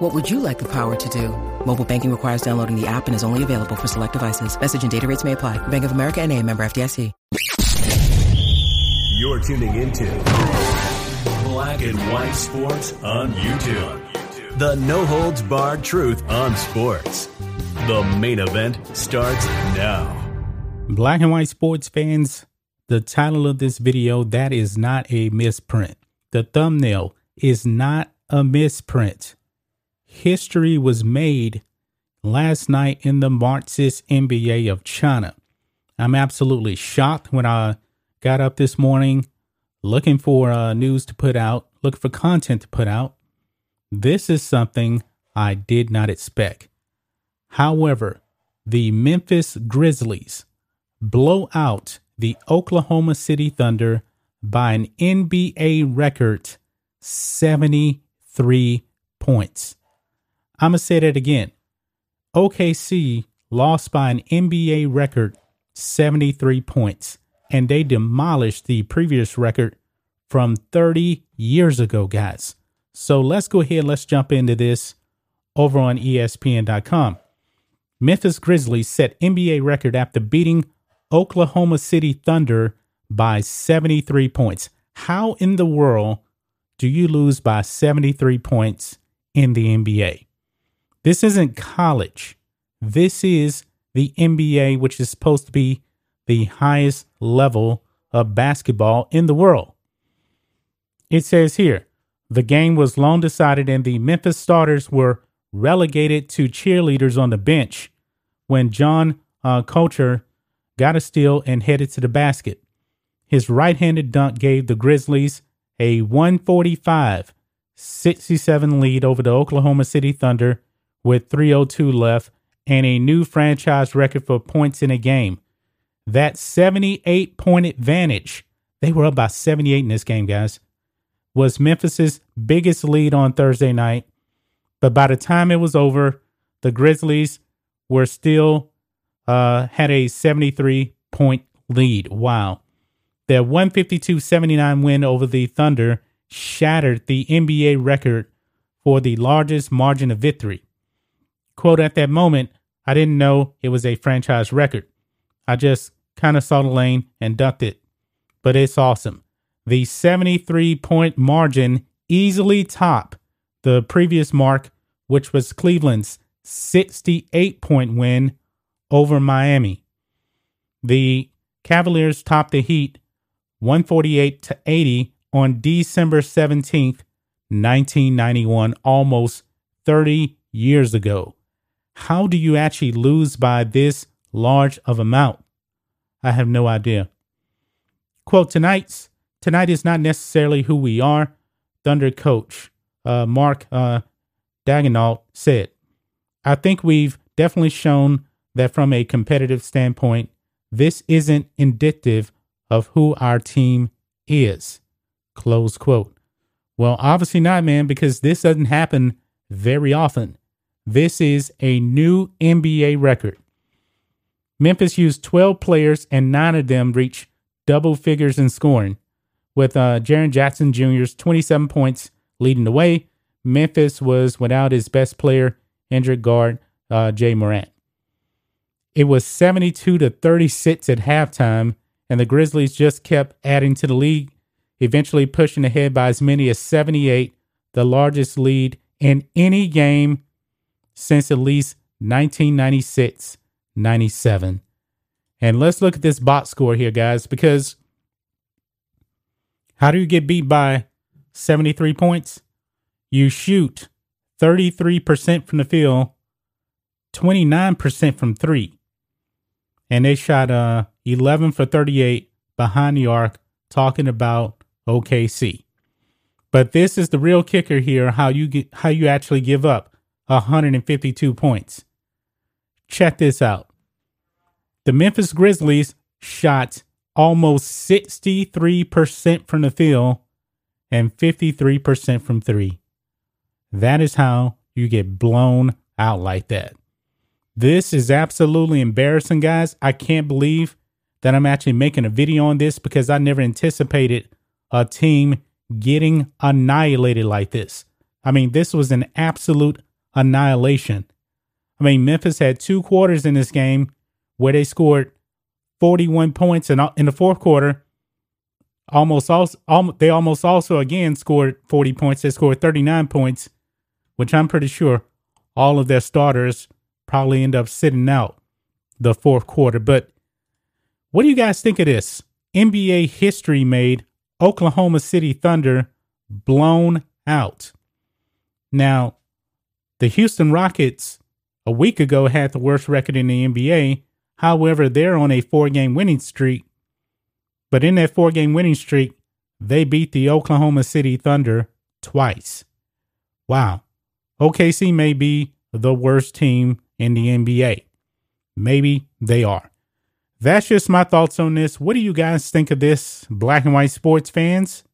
What would you like the power to do? Mobile banking requires downloading the app and is only available for select devices. Message and data rates may apply. Bank of America and a member FDIC. You're tuning into Black and White Sports on YouTube. The no holds barred truth on sports. The main event starts now. Black and white sports fans, the title of this video, that is not a misprint. The thumbnail is not a misprint. History was made last night in the Marxist NBA of China. I'm absolutely shocked when I got up this morning looking for uh, news to put out, looking for content to put out. This is something I did not expect. However, the Memphis Grizzlies blow out the Oklahoma City Thunder by an NBA record 73 points. I'm going to say that again. OKC lost by an NBA record 73 points, and they demolished the previous record from 30 years ago, guys. So let's go ahead, let's jump into this over on ESPN.com. Memphis Grizzlies set NBA record after beating Oklahoma City Thunder by 73 points. How in the world do you lose by 73 points in the NBA? This isn't college. This is the NBA, which is supposed to be the highest level of basketball in the world. It says here the game was long decided, and the Memphis starters were relegated to cheerleaders on the bench when John uh, Konchar got a steal and headed to the basket. His right handed dunk gave the Grizzlies a 145 67 lead over the Oklahoma City Thunder with 302 left and a new franchise record for points in a game. That 78 point advantage, they were up by 78 in this game, guys, was Memphis's biggest lead on Thursday night. But by the time it was over, the Grizzlies were still uh, had a 73 point lead. Wow. Their 152 79 win over the Thunder shattered the NBA record for the largest margin of victory. Quote, at that moment, I didn't know it was a franchise record. I just kind of saw the lane and ducked it. But it's awesome. The 73 point margin easily top the previous mark, which was Cleveland's 68 point win over Miami. The Cavaliers topped the Heat 148 to 80 on December 17th, 1991, almost 30 years ago. How do you actually lose by this large of amount? I have no idea. Quote, tonight's tonight is not necessarily who we are, Thunder coach uh, Mark uh, Daigneault said. I think we've definitely shown that from a competitive standpoint, this isn't indicative of who our team is. Close quote. Well, obviously not, man, because this doesn't happen very often. This is a new NBA record. Memphis used 12 players, and nine of them reached double figures in scoring, with uh, Jaren Jackson Jr.'s 27 points leading the way. Memphis was without his best player, injured guard uh, Ja Morant. It was 72 to 36 at halftime, and the Grizzlies just kept adding to the lead, eventually pushing ahead by as many as 78, the largest lead in any game since at least 1996 97. And let's look at this box score here, guys, because how do you get beat by 73 points? You shoot 33% from the field, 29% from three. And they shot uh 11 for 38 behind the arc, talking about OKC. But this is the real kicker here, how you get how you actually give up 152 points. Check this out. The Memphis Grizzlies shot almost 63% from the field and 53% from three. That is how you get blown out like that. This is absolutely embarrassing, guys. I can't believe that I'm actually making a video on this because I never anticipated a team getting annihilated like this. I mean, this was an absolute annihilation. I mean, Memphis had two quarters in this game where they scored 41 points in, in the fourth quarter. Almost also, they almost also again scored 40 points. They scored 39 points, which I'm pretty sure all of their starters probably end up sitting out the fourth quarter. But what do you guys think of this? NBA history made Oklahoma City Thunder blown out. Now, the Houston Rockets a week ago had the worst record in the NBA. However, they're on a four game winning streak. But in that four game winning streak, they beat the Oklahoma City Thunder twice. Wow. OKC may be the worst team in the NBA. Maybe they are. That's just my thoughts on this. What do you guys think of this, black and white sports fans?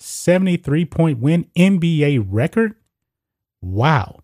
73 point win NBA record? Wow.